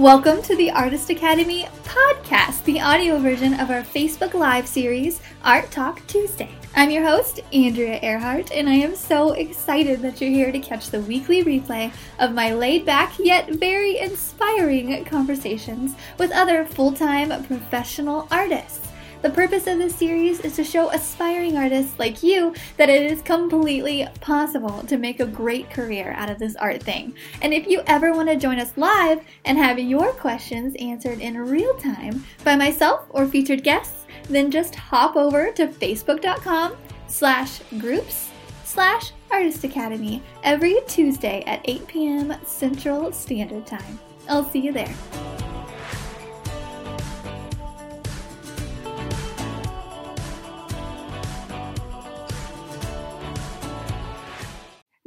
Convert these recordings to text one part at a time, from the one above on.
Welcome to the Artist Academy podcast, the audio version of our Facebook Live series, Art Talk Tuesday. I'm your host, Andrea Earhart, and I am so excited that you're here to catch the weekly replay of my laid back yet very inspiring conversations with other full time professional artists. The purpose of this series is to show aspiring artists like you that it is completely possible to make a great career out of this art thing. And if you ever want to join us live and have your questions answered in real time by myself or featured guests, then just hop over to facebook.com slash groups slash artist academy every Tuesday at 8 p.m. Central Standard Time. I'll see you there.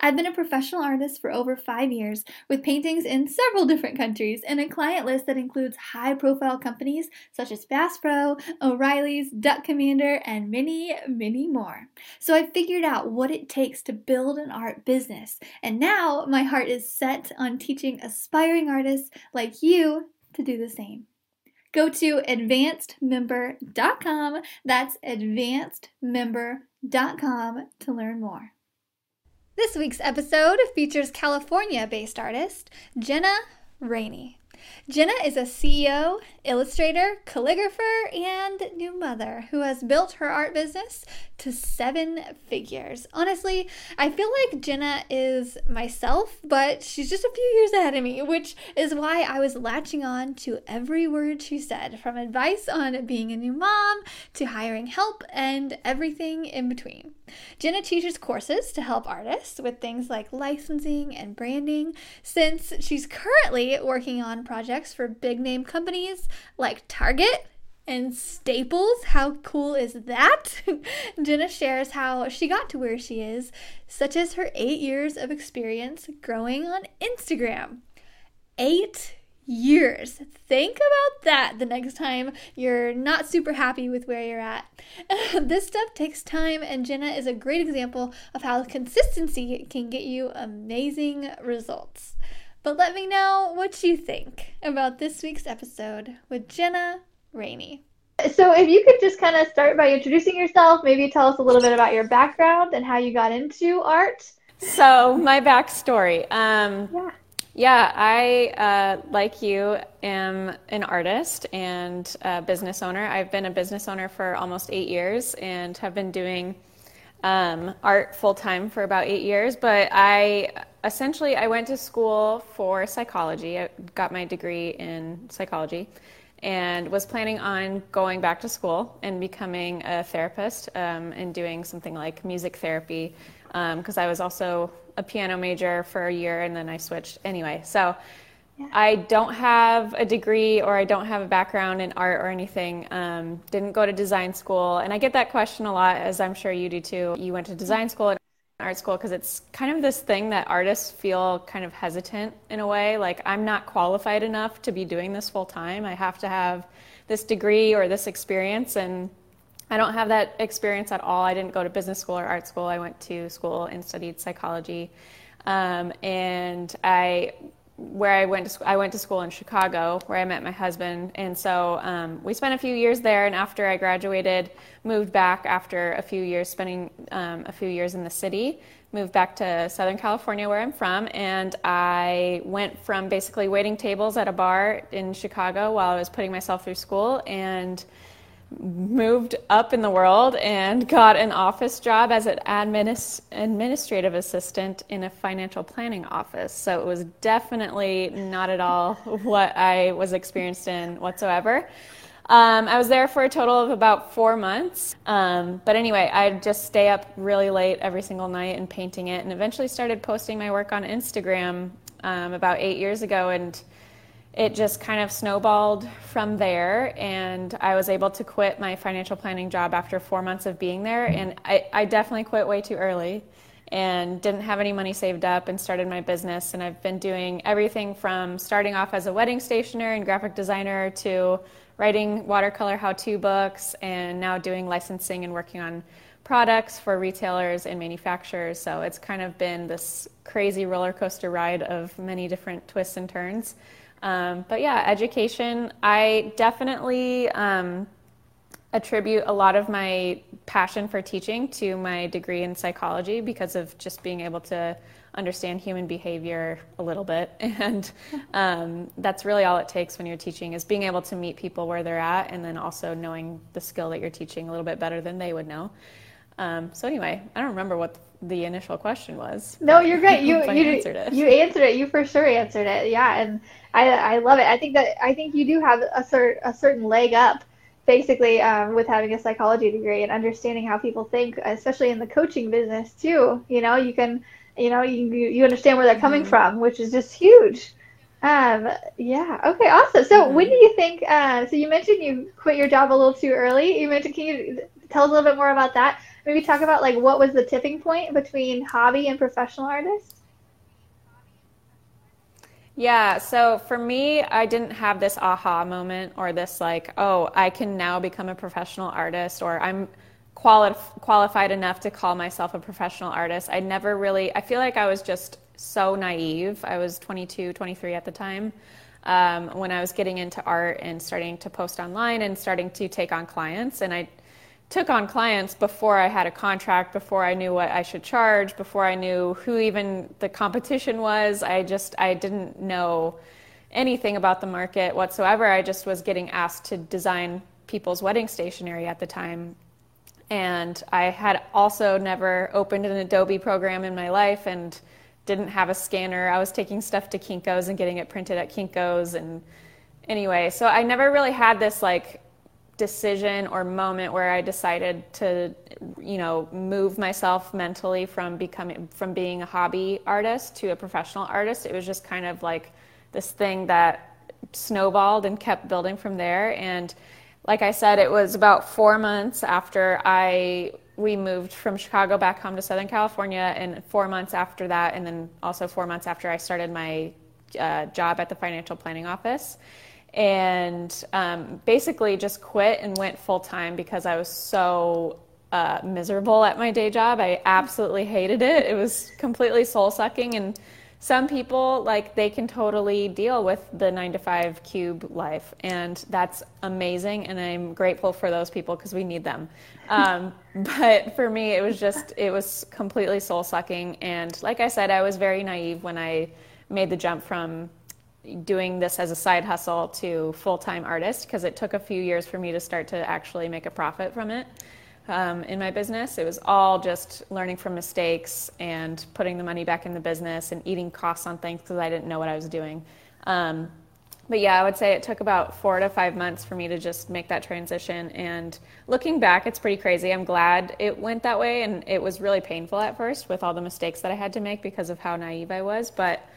I've been a professional artist for over five years with paintings in several different countries and a client list that includes high profile companies such as Bass Pro, O'Reilly's, Duck Commander, and many, many more. So I figured out what it takes to build an art business, and now my heart is set on teaching aspiring artists like you to do the same. Go to advancedmember.com. That's advancedmember.com to learn more. This week's episode features California based artist Jenna Rainey. Jenna is a CEO, illustrator, calligrapher, and new mother who has built her art business to seven figures. Honestly, I feel like Jenna is myself, but she's just a few years ahead of me, which is why I was latching on to every word she said, from advice on being a new mom to hiring help and everything in between. Jenna teaches courses to help artists with things like licensing and branding, since she's currently working on projects for big name companies like Target and Staples. How cool is that? Jenna shares how she got to where she is, such as her eight years of experience growing on Instagram. Eight years. Think about that the next time you're not super happy with where you're at. this stuff takes time, and Jenna is a great example of how consistency can get you amazing results. But let me know what you think about this week's episode with Jenna Rainey. So, if you could just kind of start by introducing yourself, maybe tell us a little bit about your background and how you got into art. So, my backstory. Um, yeah. Yeah, I, uh, like you, am an artist and a business owner. I've been a business owner for almost eight years and have been doing um, art full time for about eight years. But I essentially I went to school for psychology. I got my degree in psychology and was planning on going back to school and becoming a therapist um, and doing something like music therapy because um, I was also a piano major for a year and then I switched anyway. So yeah. I don't have a degree or I don't have a background in art or anything. Um, didn't go to design school. And I get that question a lot, as I'm sure you do too. You went to design school and art school because it's kind of this thing that artists feel kind of hesitant in a way. Like, I'm not qualified enough to be doing this full time. I have to have this degree or this experience. And I don't have that experience at all. I didn't go to business school or art school. I went to school and studied psychology. Um, and I where I went to school, I went to school in Chicago, where I met my husband, and so um, we spent a few years there. And after I graduated, moved back after a few years spending um, a few years in the city. Moved back to Southern California, where I'm from, and I went from basically waiting tables at a bar in Chicago while I was putting myself through school, and moved up in the world and got an office job as an administ- administrative assistant in a financial planning office. So it was definitely not at all what I was experienced in whatsoever. Um, I was there for a total of about four months. Um, but anyway, I'd just stay up really late every single night and painting it, and eventually started posting my work on Instagram um, about eight years ago. And it just kind of snowballed from there and i was able to quit my financial planning job after four months of being there and i, I definitely quit way too early and didn't have any money saved up and started my business and i've been doing everything from starting off as a wedding stationer and graphic designer to writing watercolor how to books and now doing licensing and working on products for retailers and manufacturers. So it's kind of been this crazy roller coaster ride of many different twists and turns. Um, but yeah, education, I definitely um, attribute a lot of my passion for teaching to my degree in psychology because of just being able to understand human behavior a little bit. And um, that's really all it takes when you're teaching is being able to meet people where they're at and then also knowing the skill that you're teaching a little bit better than they would know um, so anyway i don't remember what the initial question was no you're great you you answered it you answered it you for sure answered it yeah and i i love it i think that i think you do have a, cert, a certain leg up basically um, with having a psychology degree and understanding how people think, especially in the coaching business too. You know, you can, you know, you you understand where they're coming mm-hmm. from, which is just huge. Um, yeah. Okay. Awesome. So, mm-hmm. when do you think? Uh, so, you mentioned you quit your job a little too early. You mentioned. Can you tell us a little bit more about that? Maybe talk about like what was the tipping point between hobby and professional artist. Yeah, so for me, I didn't have this aha moment or this like, oh, I can now become a professional artist or I'm quali- qualified enough to call myself a professional artist. I never really, I feel like I was just so naive. I was 22, 23 at the time um, when I was getting into art and starting to post online and starting to take on clients. And I took on clients before I had a contract, before I knew what I should charge, before I knew who even the competition was. I just I didn't know anything about the market whatsoever. I just was getting asked to design people's wedding stationery at the time. And I had also never opened an Adobe program in my life and didn't have a scanner. I was taking stuff to Kinko's and getting it printed at Kinko's and anyway, so I never really had this like decision or moment where I decided to, you know, move myself mentally from becoming from being a hobby artist to a professional artist. It was just kind of like this thing that snowballed and kept building from there. And like I said, it was about four months after I we moved from Chicago back home to Southern California, and four months after that, and then also four months after I started my uh, job at the financial planning office and um, basically just quit and went full time because I was so uh, miserable at my day job. I absolutely hated it. It was completely soul sucking. And some people, like, they can totally deal with the nine to five cube life. And that's amazing. And I'm grateful for those people because we need them. Um, but for me, it was just, it was completely soul sucking. And like I said, I was very naive when I made the jump from doing this as a side hustle to full-time artist because it took a few years for me to start to actually make a profit from it um, in my business. It was all just learning from mistakes and putting the money back in the business and eating costs on things because i didn't know what i was doing. Um, but yeah i would say it took about four to five months for me to just make that transition. And looking back it's pretty crazy. I'm glad it went that way and it was really painful at first with all the mistakes that i had to make because of how naive i was. But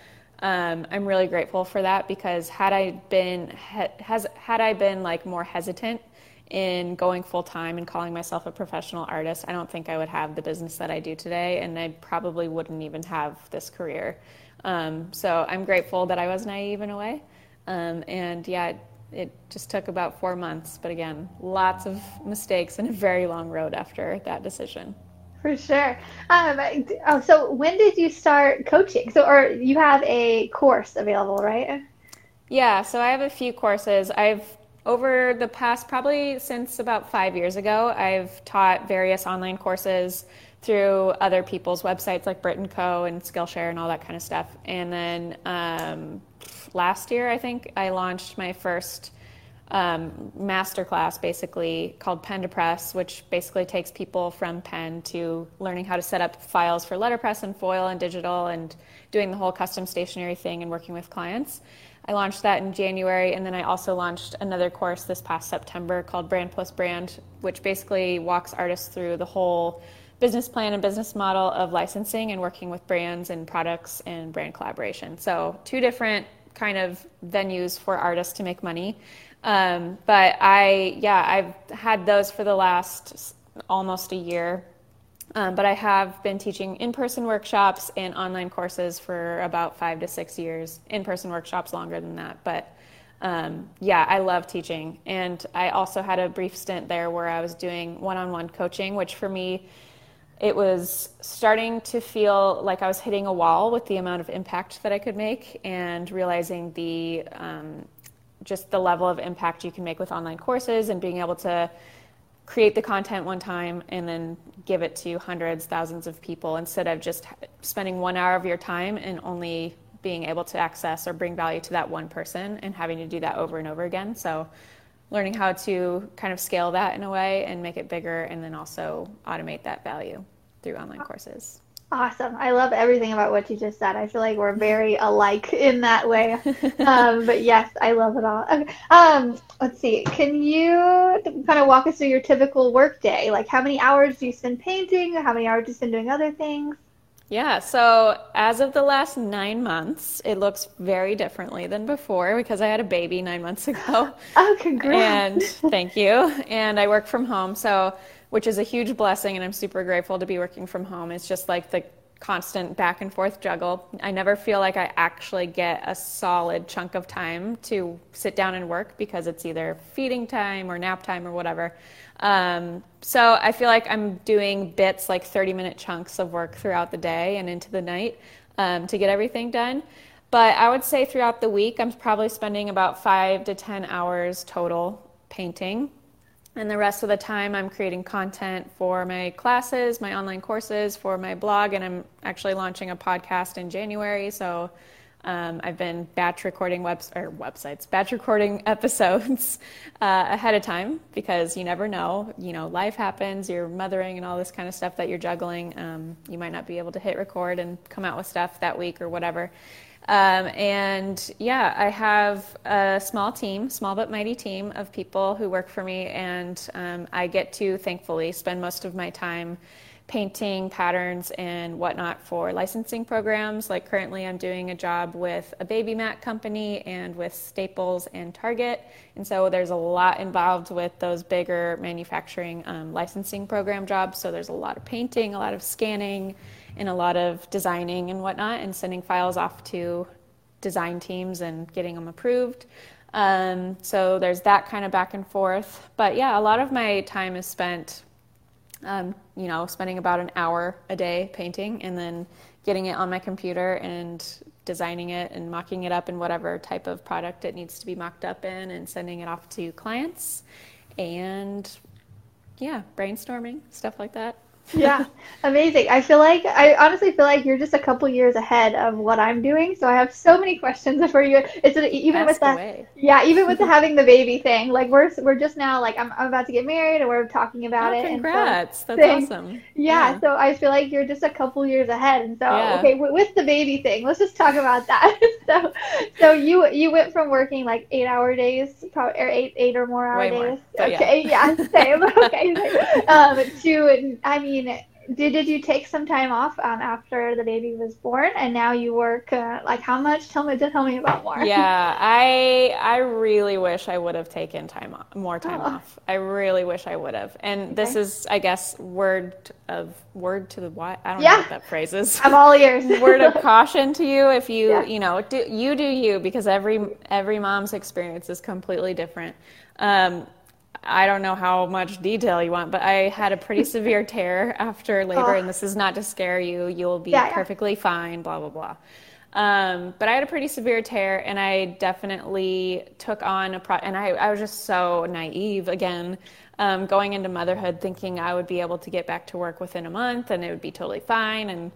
um, I'm really grateful for that because had I been has had I been like more hesitant in going full time and calling myself a professional artist, I don't think I would have the business that I do today, and I probably wouldn't even have this career. Um, so I'm grateful that I was naive in a way, um, and yeah, it, it just took about four months, but again, lots of mistakes and a very long road after that decision. For sure. Um, oh, so when did you start coaching? So, or you have a course available, right? Yeah. So I have a few courses. I've over the past probably since about five years ago, I've taught various online courses through other people's websites like Brit and Co. and Skillshare and all that kind of stuff. And then um, last year, I think I launched my first um, masterclass basically called Pen to Press, which basically takes people from pen to learning how to set up files for letterpress and foil and digital and doing the whole custom stationery thing and working with clients. I launched that in January, and then I also launched another course this past September called Brand Plus Brand, which basically walks artists through the whole business plan and business model of licensing and working with brands and products and brand collaboration. So, two different kind of venues for artists to make money. Um, but I, yeah, I've had those for the last almost a year. Um, but I have been teaching in person workshops and online courses for about five to six years. In person workshops longer than that. But um, yeah, I love teaching. And I also had a brief stint there where I was doing one on one coaching, which for me, it was starting to feel like I was hitting a wall with the amount of impact that I could make and realizing the um, just the level of impact you can make with online courses and being able to create the content one time and then give it to hundreds, thousands of people instead of just spending one hour of your time and only being able to access or bring value to that one person and having to do that over and over again. So, learning how to kind of scale that in a way and make it bigger and then also automate that value through online courses. Awesome. I love everything about what you just said. I feel like we're very alike in that way. Um, but yes, I love it all. Okay. Um, let's see. Can you kind of walk us through your typical work day? Like how many hours do you spend painting? How many hours do you spend doing other things? Yeah, so as of the last nine months, it looks very differently than before because I had a baby nine months ago. Oh, congrats. And thank you. And I work from home, so which is a huge blessing, and I'm super grateful to be working from home. It's just like the constant back and forth juggle. I never feel like I actually get a solid chunk of time to sit down and work because it's either feeding time or nap time or whatever. Um, so I feel like I'm doing bits like 30 minute chunks of work throughout the day and into the night um, to get everything done. But I would say throughout the week, I'm probably spending about five to 10 hours total painting. And the rest of the time, I'm creating content for my classes, my online courses, for my blog, and I'm actually launching a podcast in January. So um, I've been batch recording webs or websites, batch recording episodes uh, ahead of time because you never know. You know, life happens. You're mothering and all this kind of stuff that you're juggling. Um, you might not be able to hit record and come out with stuff that week or whatever. Um, and yeah, I have a small team, small but mighty team of people who work for me, and um, I get to thankfully spend most of my time painting patterns and whatnot for licensing programs. Like currently, I'm doing a job with a baby mat company and with Staples and Target. And so there's a lot involved with those bigger manufacturing um, licensing program jobs. So there's a lot of painting, a lot of scanning, and a lot of designing and whatnot, and sending files off to design teams and getting them approved. Um, so there's that kind of back and forth. But yeah, a lot of my time is spent um, you know, spending about an hour a day painting and then getting it on my computer and designing it and mocking it up in whatever type of product it needs to be mocked up in and sending it off to clients and yeah, brainstorming, stuff like that yeah, amazing. I feel like I honestly feel like you're just a couple years ahead of what I'm doing. So I have so many questions for you. It's even Ask with that, yeah, even with the having the baby thing. Like we're we're just now like I'm, I'm about to get married and we're talking about oh, it. Congrats, so, that's thing. awesome. Yeah, yeah, so I feel like you're just a couple years ahead. And so yeah. okay, with the baby thing, let's just talk about that. so so you you went from working like eight hour days, probably or eight eight or more hour Way days. More. Okay, yeah. yeah, same. okay, um, to I mean mean, did, did you take some time off um, after the baby was born and now you work uh, like how much tell me tell me about more yeah i i really wish i would have taken time off more time oh. off i really wish i would have and okay. this is i guess word of word to the what i don't yeah. know what that phrase is i'm all ears word of caution to you if you yeah. you know do you do you because every every mom's experience is completely different um, I don't know how much detail you want, but I had a pretty severe tear after labor, oh. and this is not to scare you. You'll be yeah, perfectly yeah. fine, blah, blah, blah. Um, but I had a pretty severe tear, and I definitely took on a pro. And I, I was just so naive again, um, going into motherhood, thinking I would be able to get back to work within a month, and it would be totally fine. And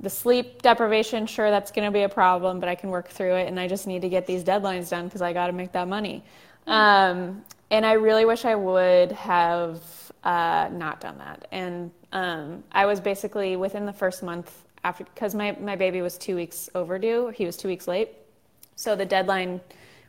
the sleep deprivation, sure, that's going to be a problem, but I can work through it. And I just need to get these deadlines done because I got to make that money. Um, and I really wish I would have uh, not done that. And um, I was basically within the first month after, because my, my baby was two weeks overdue, he was two weeks late. So the deadline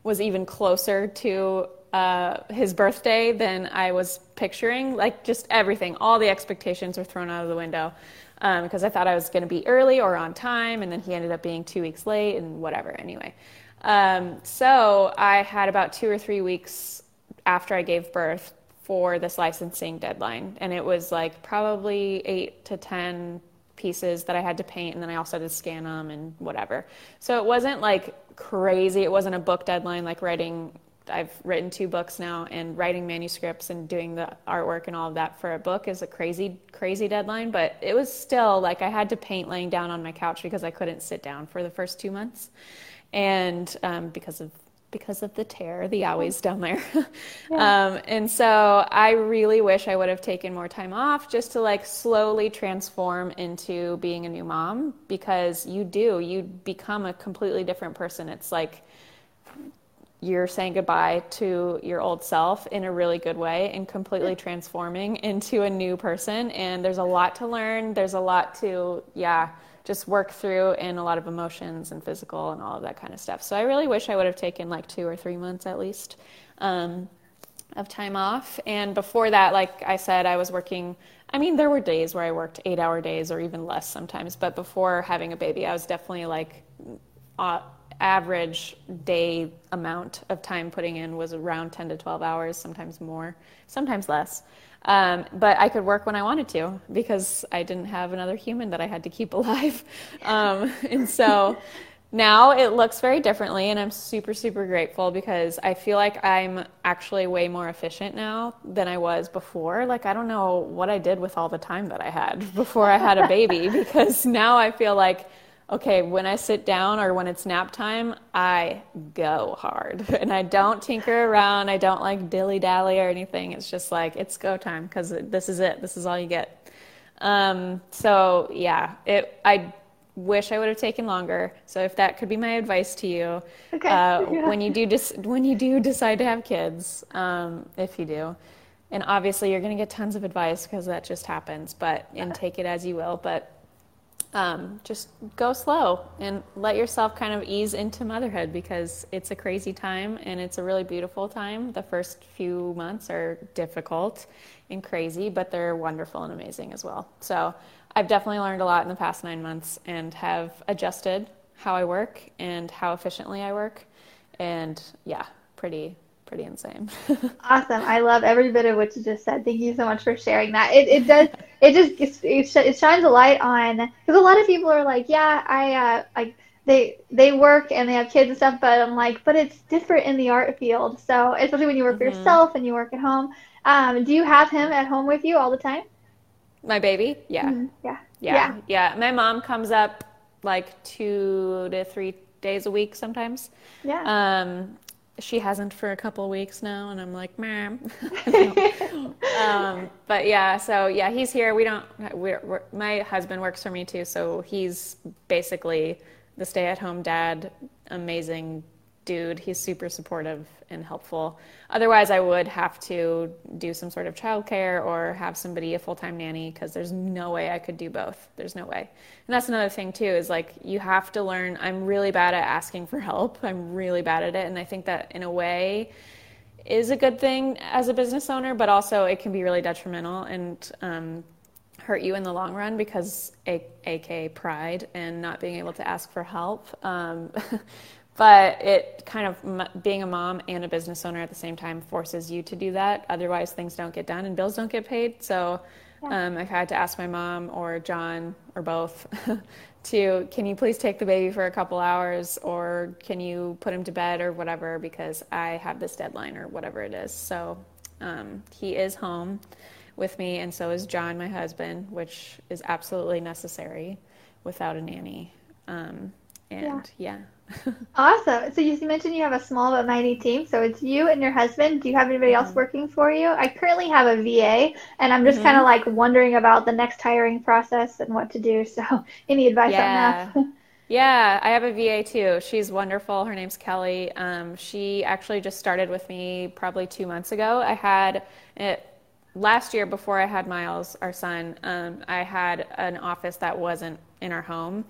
was even closer to uh, his birthday than I was picturing. Like just everything, all the expectations were thrown out of the window because um, I thought I was going to be early or on time, and then he ended up being two weeks late and whatever. Anyway, um, so I had about two or three weeks after I gave birth for this licensing deadline. And it was like probably eight to 10 pieces that I had to paint, and then I also had to scan them and whatever. So it wasn't like crazy. It wasn't a book deadline like writing I've written two books now, and writing manuscripts and doing the artwork and all of that for a book is a crazy, crazy deadline. But it was still like I had to paint laying down on my couch because I couldn't sit down for the first two months, and um, because of because of the tear, the owies down there. Yeah. um, and so I really wish I would have taken more time off just to like slowly transform into being a new mom because you do, you become a completely different person. It's like you're saying goodbye to your old self in a really good way and completely transforming into a new person. And there's a lot to learn. There's a lot to, yeah, just work through and a lot of emotions and physical and all of that kind of stuff. So I really wish I would have taken like two or three months at least um, of time off. And before that, like I said, I was working. I mean, there were days where I worked eight hour days or even less sometimes. But before having a baby, I was definitely like, uh, average day amount of time putting in was around 10 to 12 hours, sometimes more, sometimes less. Um, but I could work when I wanted to because I didn't have another human that I had to keep alive. Um, and so now it looks very differently, and I'm super, super grateful because I feel like I'm actually way more efficient now than I was before. Like, I don't know what I did with all the time that I had before I had a baby because now I feel like okay, when I sit down or when it's nap time, I go hard and I don't tinker around. I don't like dilly dally or anything. It's just like, it's go time because this is it. This is all you get. Um, so yeah, it, I wish I would have taken longer. So if that could be my advice to you, okay. uh, yeah. when you do dis- when you do decide to have kids, um, if you do, and obviously you're going to get tons of advice because that just happens, but and take it as you will. But um, just go slow and let yourself kind of ease into motherhood because it's a crazy time and it's a really beautiful time. The first few months are difficult and crazy, but they're wonderful and amazing as well. So I've definitely learned a lot in the past nine months and have adjusted how I work and how efficiently I work. And yeah, pretty pretty insane. awesome. I love every bit of what you just said. Thank you so much for sharing that. It, it does, it just, it, it shines a light on, because a lot of people are like, yeah, I, uh, like, they, they work and they have kids and stuff, but I'm like, but it's different in the art field. So, especially when you work mm-hmm. for yourself and you work at home. Um, do you have him at home with you all the time? My baby? Yeah. Mm-hmm. Yeah. yeah. Yeah. Yeah. My mom comes up like two to three days a week sometimes. Yeah. Um, she hasn't for a couple weeks now and i'm like ma'am um, but yeah so yeah he's here. We don't we're, we're, my husband works for me too so he's basically the stay-at-home dad amazing dude. He's super supportive and helpful. Otherwise, I would have to do some sort of childcare or have somebody a full time nanny because there's no way I could do both. There's no way. And that's another thing too is like you have to learn. I'm really bad at asking for help. I'm really bad at it, and I think that in a way is a good thing as a business owner, but also it can be really detrimental and um, hurt you in the long run because a, aka pride and not being able to ask for help um, but it kind of being a mom and a business owner at the same time forces you to do that. Otherwise things don't get done and bills don't get paid. So yeah. um, i've had to ask my mom or john or both to can you please take the baby for a couple hours or can you put him to bed or whatever because i have this deadline or whatever it is? So um, he is home with me and so is john my husband which is absolutely necessary without a nanny. Um, and yeah, yeah awesome. So you mentioned you have a small but mighty team. So it's you and your husband. Do you have anybody else mm-hmm. working for you? I currently have a VA, and I'm just mm-hmm. kind of like wondering about the next hiring process and what to do. So any advice yeah. on that? yeah, I have a VA too. She's wonderful. Her name's Kelly. Um, she actually just started with me probably two months ago. I had it last year before I had Miles, our son. Um, I had an office that wasn't in our home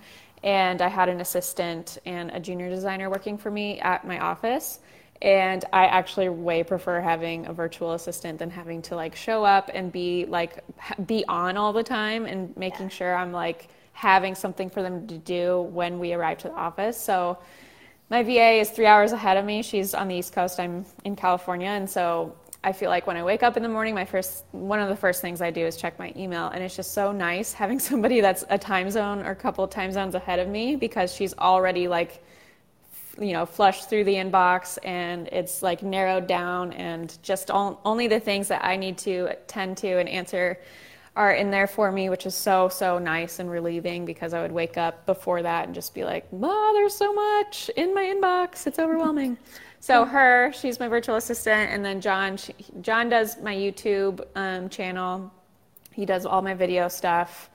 and I had an assistant and a junior designer working for me at my office. And I actually way prefer having a virtual assistant than having to like show up and be like be on all the time and making sure I'm like having something for them to do when we arrive to the office. So my VA is three hours ahead of me. She's on the East Coast. I'm in California, and so I feel like when I wake up in the morning, my first one of the first things I do is check my email, and it's just so nice having somebody that's a time zone or a couple of time zones ahead of me because she's already like you know flush through the inbox and it's like narrowed down. And just all, only the things that i need to attend to and answer are in there for me which is so so nice and relieving because i would wake up before that and just be like oh there's so much in my inbox. It's overwhelming so her she's my virtual assistant and then john she, john does my youtube um, channel. He does all my video stuff.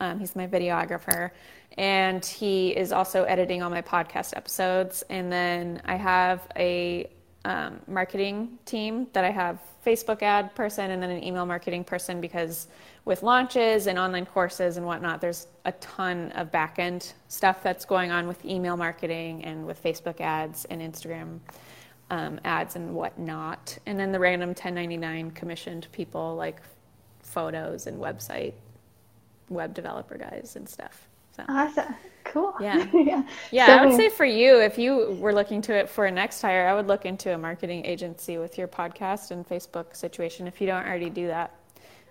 Um, he's my videographer. And he is also editing all my podcast episodes. And then I have a um, marketing team that I have Facebook ad person and then an email marketing person because with launches and online courses and whatnot, there's a ton of back end stuff that's going on with email marketing and with Facebook ads and Instagram um, ads and whatnot. And then the random 1099 commissioned people like photos and website web developer guys and stuff. So. Awesome. Cool. Yeah. yeah. Yeah. So, I would say for you, if you were looking to it for a next hire, I would look into a marketing agency with your podcast and Facebook situation if you don't already do that.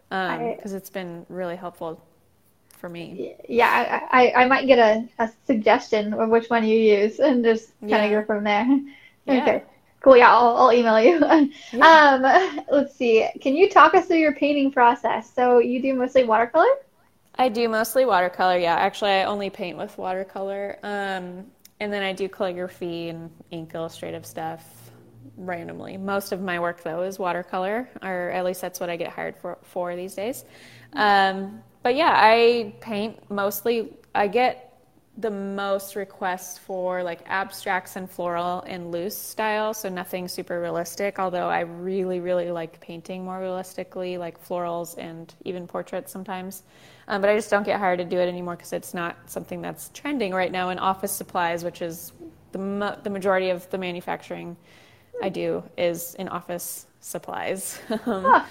Because um, it's been really helpful for me. Yeah. I, I, I might get a, a suggestion of which one you use and just kind of yeah. go from there. Yeah. Okay. Cool. Yeah. I'll, I'll email you. yeah. Um, let's see. Can you talk us through your painting process? So you do mostly watercolor? I do mostly watercolor. Yeah, actually, I only paint with watercolor. Um, and then I do calligraphy and ink illustrative stuff randomly. Most of my work, though, is watercolor, or at least that's what I get hired for, for these days. Um, but yeah, I paint mostly. I get the most requests for like abstracts and floral and loose style, so nothing super realistic. Although I really, really like painting more realistically, like florals and even portraits sometimes. Um, but I just don't get hired to do it anymore because it's not something that's trending right now in office supplies, which is the, the majority of the manufacturing I do is in office supplies. um, huh. Who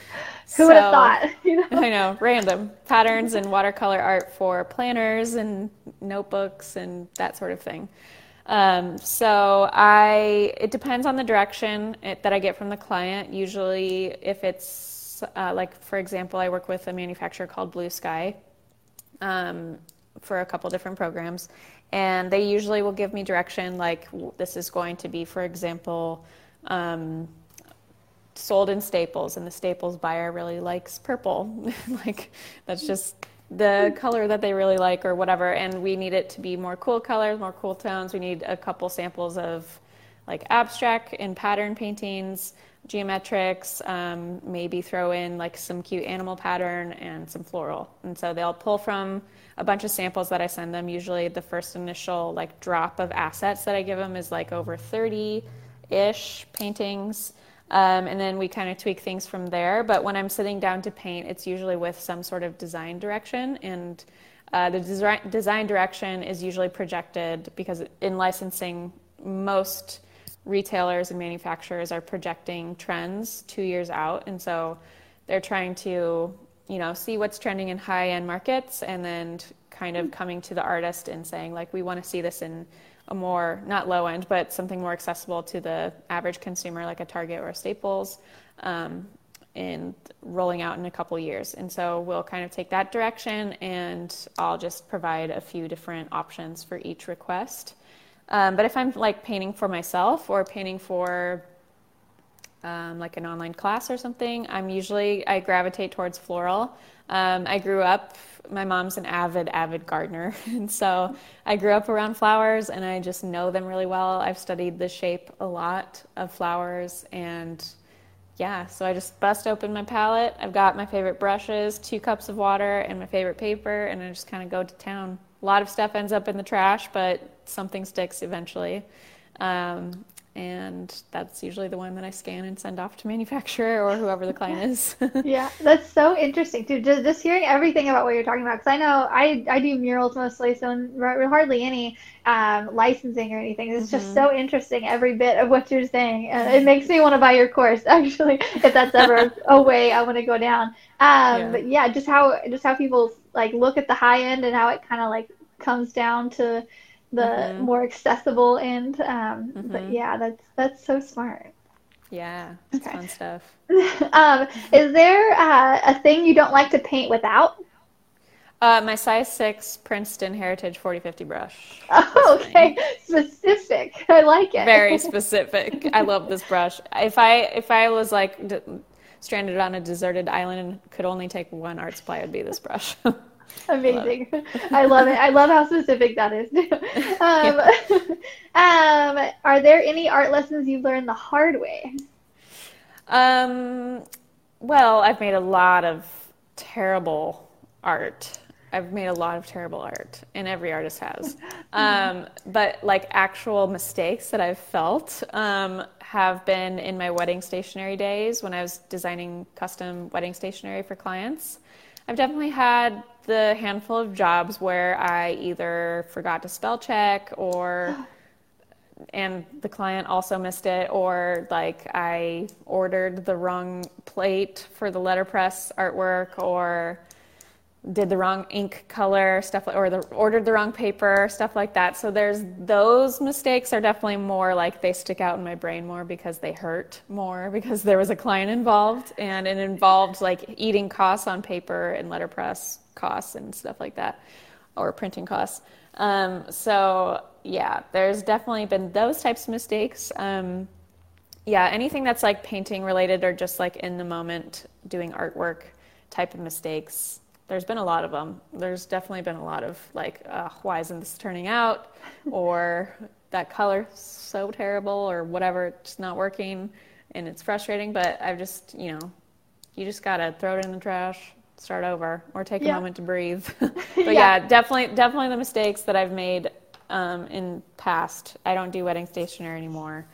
so, would have thought? You know? I know, random patterns and watercolor art for planners and notebooks and that sort of thing. Um, so I, it depends on the direction it, that I get from the client. Usually, if it's uh, like for example, I work with a manufacturer called Blue Sky um, for a couple different programs, and they usually will give me direction like this is going to be, for example, um, sold in Staples, and the Staples buyer really likes purple, like that's just the color that they really like or whatever and we need it to be more cool colors more cool tones we need a couple samples of like abstract and pattern paintings geometrics, um, maybe throw in like some cute animal pattern and some floral. And so they'll pull from a bunch of samples that I send them. Usually the first initial like drop of assets that I give them is like over 30 ish paintings. Um, and then we kind of tweak things from there. But when I'm sitting down to paint, it's usually with some sort of design direction. And uh, the desi- design direction is usually projected because in licensing, most retailers and manufacturers are projecting trends two years out, and so they're trying to you know see what's trending in high end markets and then kind of coming to the artist and saying like we want to see this in a more not low end but something more accessible to the average consumer like a target or a staples um, and rolling out in a couple years. And so we'll kind of take that direction and i'll just provide a few different options for each request. Um, but if I'm like painting for myself or painting for um, like an online class or something, I'm usually I gravitate towards floral. Um, I grew up. My mom's an avid, avid gardener, and so I grew up around flowers, and I just know them really well. I've studied the shape a lot of flowers, and yeah, so I just bust open my palette. I've got my favorite brushes, two cups of water, and my favorite paper, and I just kind of go to town. A lot of stuff ends up in the trash, but something sticks eventually. Um, and that's usually the one that I scan and send off to manufacturer or whoever the client is. yeah, that's so interesting too. Just, just hearing everything about what you're talking about, because I know I I do murals mostly, so hardly any um, licensing or anything. It's mm-hmm. just so interesting every bit of what you're saying. Uh, it makes me want to buy your course actually, if that's ever a way I want to go down. Um, yeah. But yeah, just how just how people like look at the high end and how it kind of like comes down to the mm-hmm. more accessible end. Um, mm-hmm. But yeah, that's that's so smart. Yeah, it's okay. fun stuff. um, is there uh, a thing you don't like to paint without? Uh, my size six Princeton Heritage 4050 brush. Oh, okay, specific. I like it. Very specific. I love this brush. If I if I was like d- stranded on a deserted island and could only take one art supply, it'd be this brush. Amazing. I love it. I love how specific that is. um, um, are there any art lessons you've learned the hard way? Um, well, I've made a lot of terrible art. I've made a lot of terrible art, and every artist has. Um, but like actual mistakes that I've felt um, have been in my wedding stationery days when I was designing custom wedding stationery for clients. I've definitely had the handful of jobs where I either forgot to spell check or and the client also missed it or like I ordered the wrong plate for the letterpress artwork or did the wrong ink color stuff or the, ordered the wrong paper stuff like that. So there's those mistakes are definitely more like they stick out in my brain more because they hurt more because there was a client involved and it involved like eating costs on paper and letterpress costs and stuff like that or printing costs um, so yeah there's definitely been those types of mistakes um, yeah anything that's like painting related or just like in the moment doing artwork type of mistakes there's been a lot of them. There's definitely been a lot of like, uh, why isn't this turning out? or that color so terrible or whatever, it's not working and it's frustrating. But I've just, you know, you just gotta throw it in the trash, start over, or take a yeah. moment to breathe. but yeah. yeah. definitely, definitely the mistakes that I've made um, in past. I don't do wedding stationery anymore,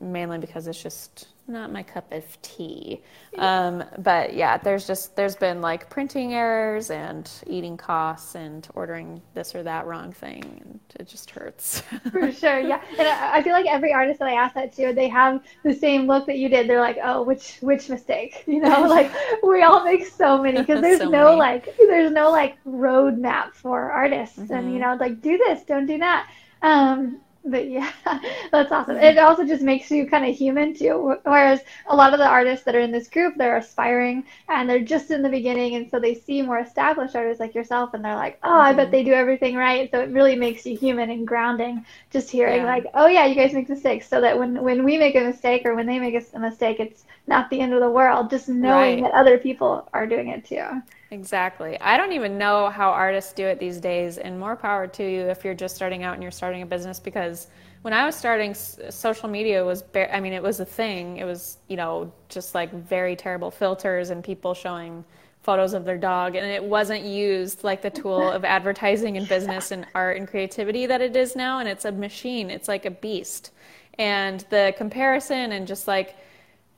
mainly because it's just not my cup of tea. Um, but yeah, there's just there's been like printing errors and eating costs and ordering this or that wrong thing, and it just hurts. For sure, yeah. And I feel like every artist that I ask that to, they have the same look that you did. They're like, oh, which which mistake? You know, like we all make so many because there's so no many. like there's no like roadmap for artists, mm-hmm. and you know, like do this, don't do that. Um, but yeah, that's awesome. It also just makes you kind of human too. Whereas a lot of the artists that are in this group, they're aspiring and they're just in the beginning, and so they see more established artists like yourself, and they're like, "Oh, mm-hmm. I bet mm-hmm. they do everything right." So it really makes you human and grounding. Just hearing yeah. like, "Oh yeah, you guys make mistakes," so that when when we make a mistake or when they make a mistake, it's not the end of the world. Just knowing right. that other people are doing it too. Exactly. I don't even know how artists do it these days, and more power to you if you're just starting out and you're starting a business. Because when I was starting, social media was, bare, I mean, it was a thing. It was, you know, just like very terrible filters and people showing photos of their dog, and it wasn't used like the tool of advertising and business and art and creativity that it is now. And it's a machine, it's like a beast. And the comparison and just like,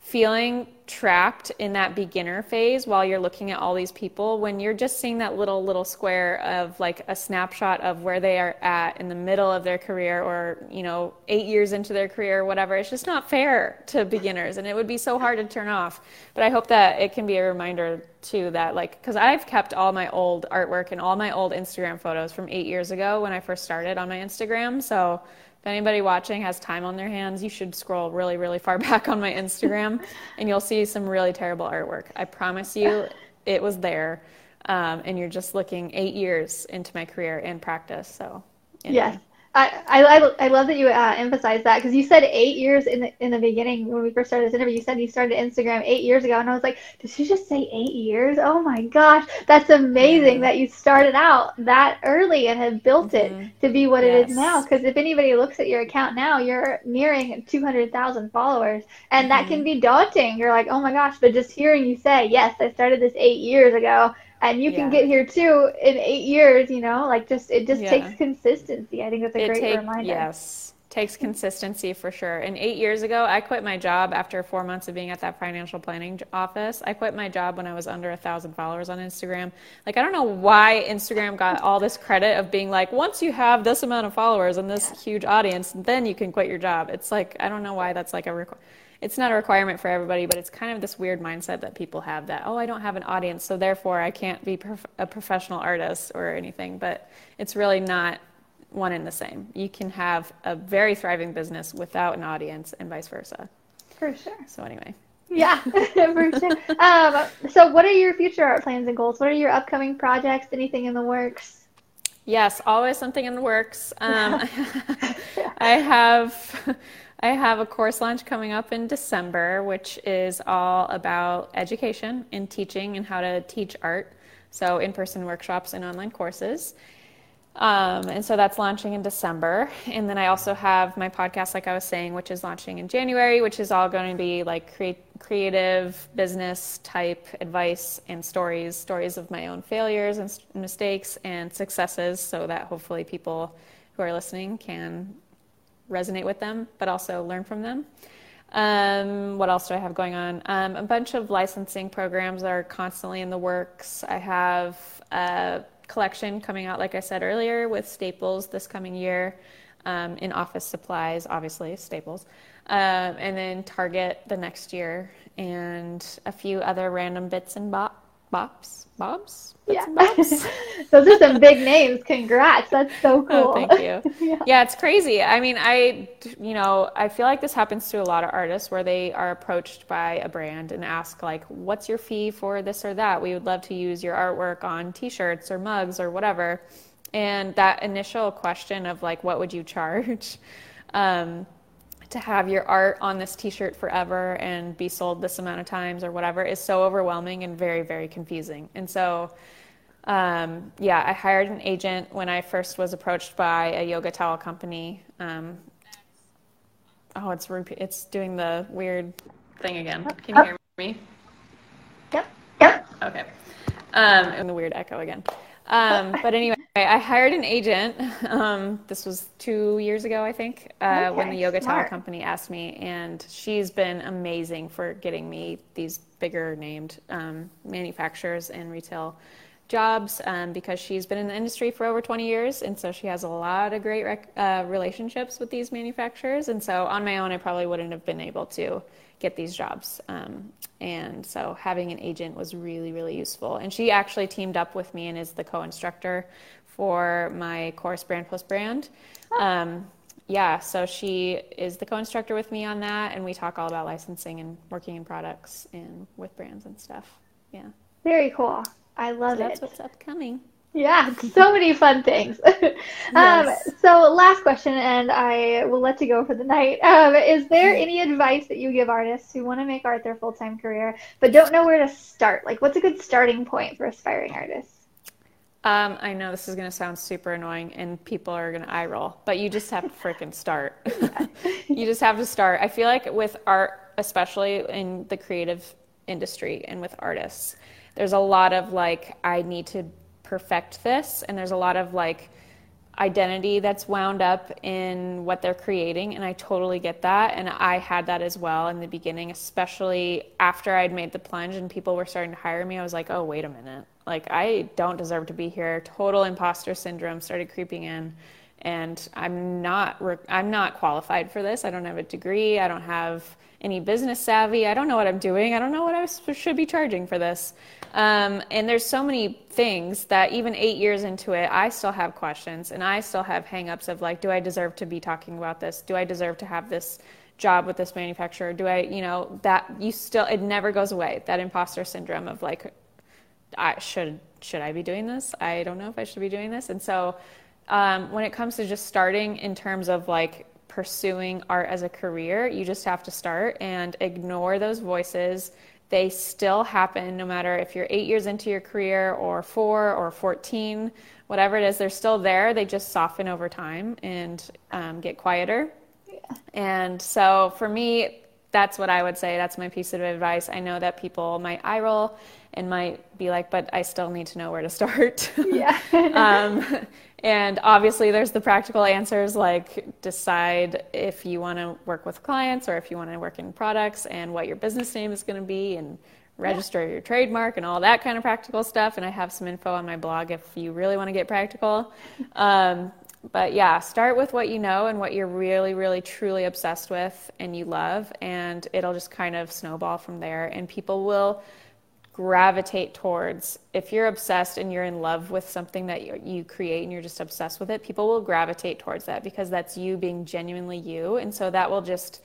feeling trapped in that beginner phase while you're looking at all these people when you're just seeing that little little square of like a snapshot of where they are at in the middle of their career or you know 8 years into their career or whatever it's just not fair to beginners and it would be so hard to turn off. But i hope that it can be a reminder too that like cuz i've kept all my old artwork and all my old instagram photos from 8 years ago when i first started on my instagram so if anybody watching has time on their hands, you should scroll really, really far back on my Instagram and you'll see some really terrible artwork. I promise you, it was there. Um, and you're just looking eight years into my career in practice. So, anyway. yes. I, I, I love that you uh, emphasize that because you said eight years in the in the beginning when we first started this interview. You said you started Instagram eight years ago, and I was like, did she just say eight years? Oh my gosh, that's amazing that you started out that early and have built mm-hmm. it to be what yes. it is now. Because if anybody looks at your account now, you're nearing two hundred thousand followers, and mm-hmm. that can mm-hmm. be daunting. You're like, oh my gosh, but just hearing you say, yes, I started this eight years ago and you yeah. can get here too in eight years you know like just it just yeah. takes consistency. I think that's a it great take, reminder. yes takes consistency for sure. And eight years ago i quit my job after four months of being at that financial planning office. I quit my job when i was under a thousand followers on instagram. Like i don't know why instagram got all this credit of being like once you have this amount of followers and this huge audience then you can quit your job. It's like i don't know why that's like a requirement it's not a requirement for everybody, but it's kind of this weird mindset that people have that, oh, I don't have an audience, so therefore I can't be prof- a professional artist or anything. But it's really not one and the same. You can have a very thriving business without an audience and vice versa. For sure. So, anyway. Yeah, for sure. Um, so, what are your future art plans and goals? What are your upcoming projects? Anything in the works? Yes, always something in the works. Um, I have I have a course launch coming up in December, which is all about education and teaching and how to teach art. So, in-person workshops and online courses. Um, and so that's launching in December. And then I also have my podcast, like I was saying, which is launching in January, which is all going to be like cre- creative business type advice and stories, stories of my own failures and mistakes and successes, so that hopefully people who are listening can resonate with them, but also learn from them. Um, what else do I have going on? Um, a bunch of licensing programs are constantly in the works. I have a collection coming out, like I said earlier, with Staples this coming year um, in office supplies, obviously, Staples, um, and then Target the next year, and a few other random bits and bops. Bops? Bobs? yeah. Those are some big names. Congrats. That's so oh, cool. Oh, thank you. yeah. yeah, it's crazy. I mean, I, you know, I feel like this happens to a lot of artists where they are approached by a brand and ask, like, what's your fee for this or that? We would love to use your artwork on t shirts or mugs or whatever. And that initial question of, like, what would you charge? Um, to have your art on this t-shirt forever and be sold this amount of times or whatever is so overwhelming and very very confusing. And so um, yeah i hired an agent when i first was approached by a yoga towel company. Um, oh it's it's doing the weird thing again. Can you hear me? Yep. Yep. Okay. Um, and the weird echo again um, but anyway, I hired an agent. Um, this was two years ago, I think, uh, okay, when the Yoga Towel company asked me, and she's been amazing for getting me these bigger named um, manufacturers and retail jobs um, because she's been in the industry for over 20 years, and so she has a lot of great rec- uh, relationships with these manufacturers. And so on my own, I probably wouldn't have been able to get these jobs. Um, and so having an agent was really, really useful. And she actually teamed up with me and is the co instructor for my course, Brand Plus Brand. Um, yeah, so she is the co instructor with me on that, and we talk all about licensing and working in products and with brands and stuff. Yeah. Very cool. I love so it. That's what's upcoming. Yeah, so many fun things. um. So, last question, and I will let you go for the night. Um, is there any advice that you give artists who want to make art their full time career but don't know where to start? Like, what's a good starting point for aspiring artists? Um, I know this is going to sound super annoying and people are going to eye roll, but you just have to freaking start. you just have to start. I feel like with art, especially in the creative industry and with artists, there's a lot of like, I need to perfect this and there's a lot of like identity that's wound up in what they're creating and I totally get that and I had that as well in the beginning especially after I'd made the plunge and people were starting to hire me I was like oh wait a minute. Like I don't deserve to be here. Total imposter syndrome started creeping in and I'm not I'm not qualified for this I don't have a degree I don't have any business savvy. I don't know what I'm doing. I don't know what I should be charging for this. Um, and there's so many things that even eight years into it, I still have questions and I still have hangups of like, do I deserve to be talking about this? Do I deserve to have this job with this manufacturer? Do I, you know, that you still, it never goes away. That imposter syndrome of like, I should, should I be doing this? I don't know if I should be doing this. And so, um, when it comes to just starting in terms of like pursuing art as a career, you just have to start and ignore those voices. They still happen no matter if you're eight years into your career or four or 14, whatever it is, they're still there. They just soften over time and um, get quieter. Yeah. And so for me, that's what I would say. That's my piece of advice. I know that people might eye roll and might be like, but I still need to know where to start. Yeah. um, and obviously, there's the practical answers like decide if you want to work with clients or if you want to work in products and what your business name is going to be and register yeah. your trademark and all that kind of practical stuff. And I have some info on my blog if you really want to get practical. Um, but yeah, start with what you know and what you're really, really, truly obsessed with and you love, and it'll just kind of snowball from there. And people will gravitate towards if you're obsessed and you're in love with something that you, you, create and you're just obsessed with it people will gravitate towards that because that's you being genuinely you and so that will just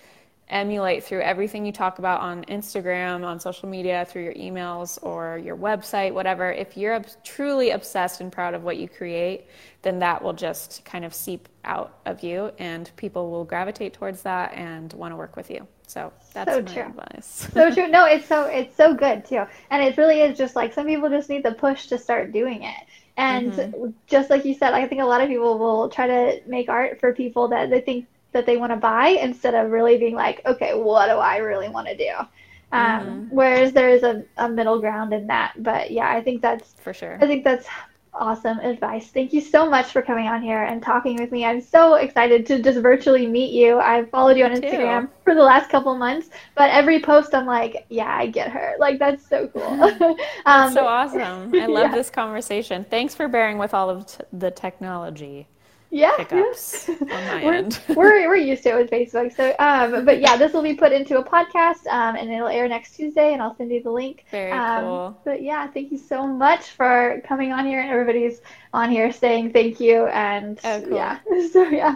emulate through everything you talk about on Instagram, on social media, through your emails or your website, whatever. If you're truly obsessed and proud of what you create, then that will just kind of seep out of you and people will gravitate towards that and want to work with you. So that's so true. advice. so true. No, it's so it's so good too. And it really is just like some people just need the push to start doing it. And mm-hmm. just like you said, I think a lot of people will try to make art for people that they think that they want to buy instead of really being like, okay, what do I really want to do? Um, mm-hmm. Whereas there is a, a middle ground in that. But yeah, I think that's for sure. I think that's awesome advice. Thank you so much for coming on here and talking with me. I'm so excited to just virtually meet you. I've followed you on Instagram too. for the last couple months, but every post I'm like, yeah, I get her. Like that's so cool. um, so awesome. I love yeah. this conversation. Thanks for bearing with all of t- the technology yeah, hiccups on my we're, end. we're, we're used to it with Facebook. So, um, but yeah, this will be put into a podcast, um, and it'll air next Tuesday, and I'll send you the link. Very um, cool. But yeah, thank you so much for coming on here, and everybody's on here saying thank you, and oh, cool. yeah, so yeah,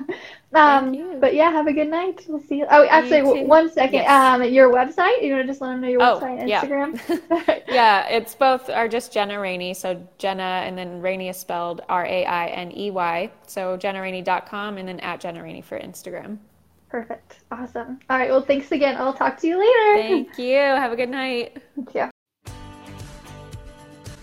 um, but yeah, have a good night. We'll see you. Oh, actually, one second. Yes. Um, your website. You want to just let them know your oh, website, yeah. Instagram. yeah, it's both are just Jenna Rainey. So Jenna, and then Rainey is spelled R A I N E Y. So JennaRainey.com, and then at Jenna Rainey for Instagram. Perfect. Awesome. All right. Well, thanks again. I'll talk to you later. Thank you. Have a good night. You.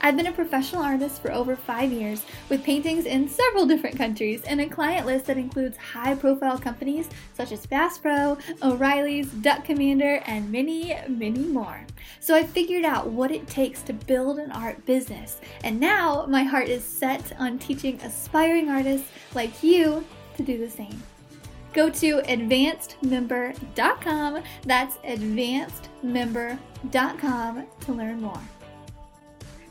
I've been a professional artist for over five years with paintings in several different countries and a client list that includes high profile companies such as Bass Pro, O'Reilly's, Duck Commander, and many, many more. So I figured out what it takes to build an art business, and now my heart is set on teaching aspiring artists like you to do the same go to advancedmember.com. That's advancedmember.com to learn more.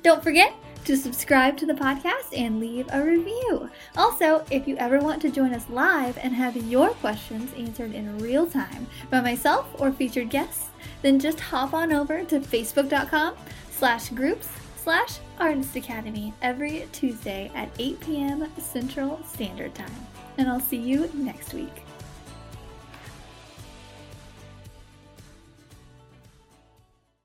Don't forget to subscribe to the podcast and leave a review. Also, if you ever want to join us live and have your questions answered in real time by myself or featured guests, then just hop on over to facebook.com slash groups slash artist academy every Tuesday at 8 p.m. Central Standard Time. And I'll see you next week.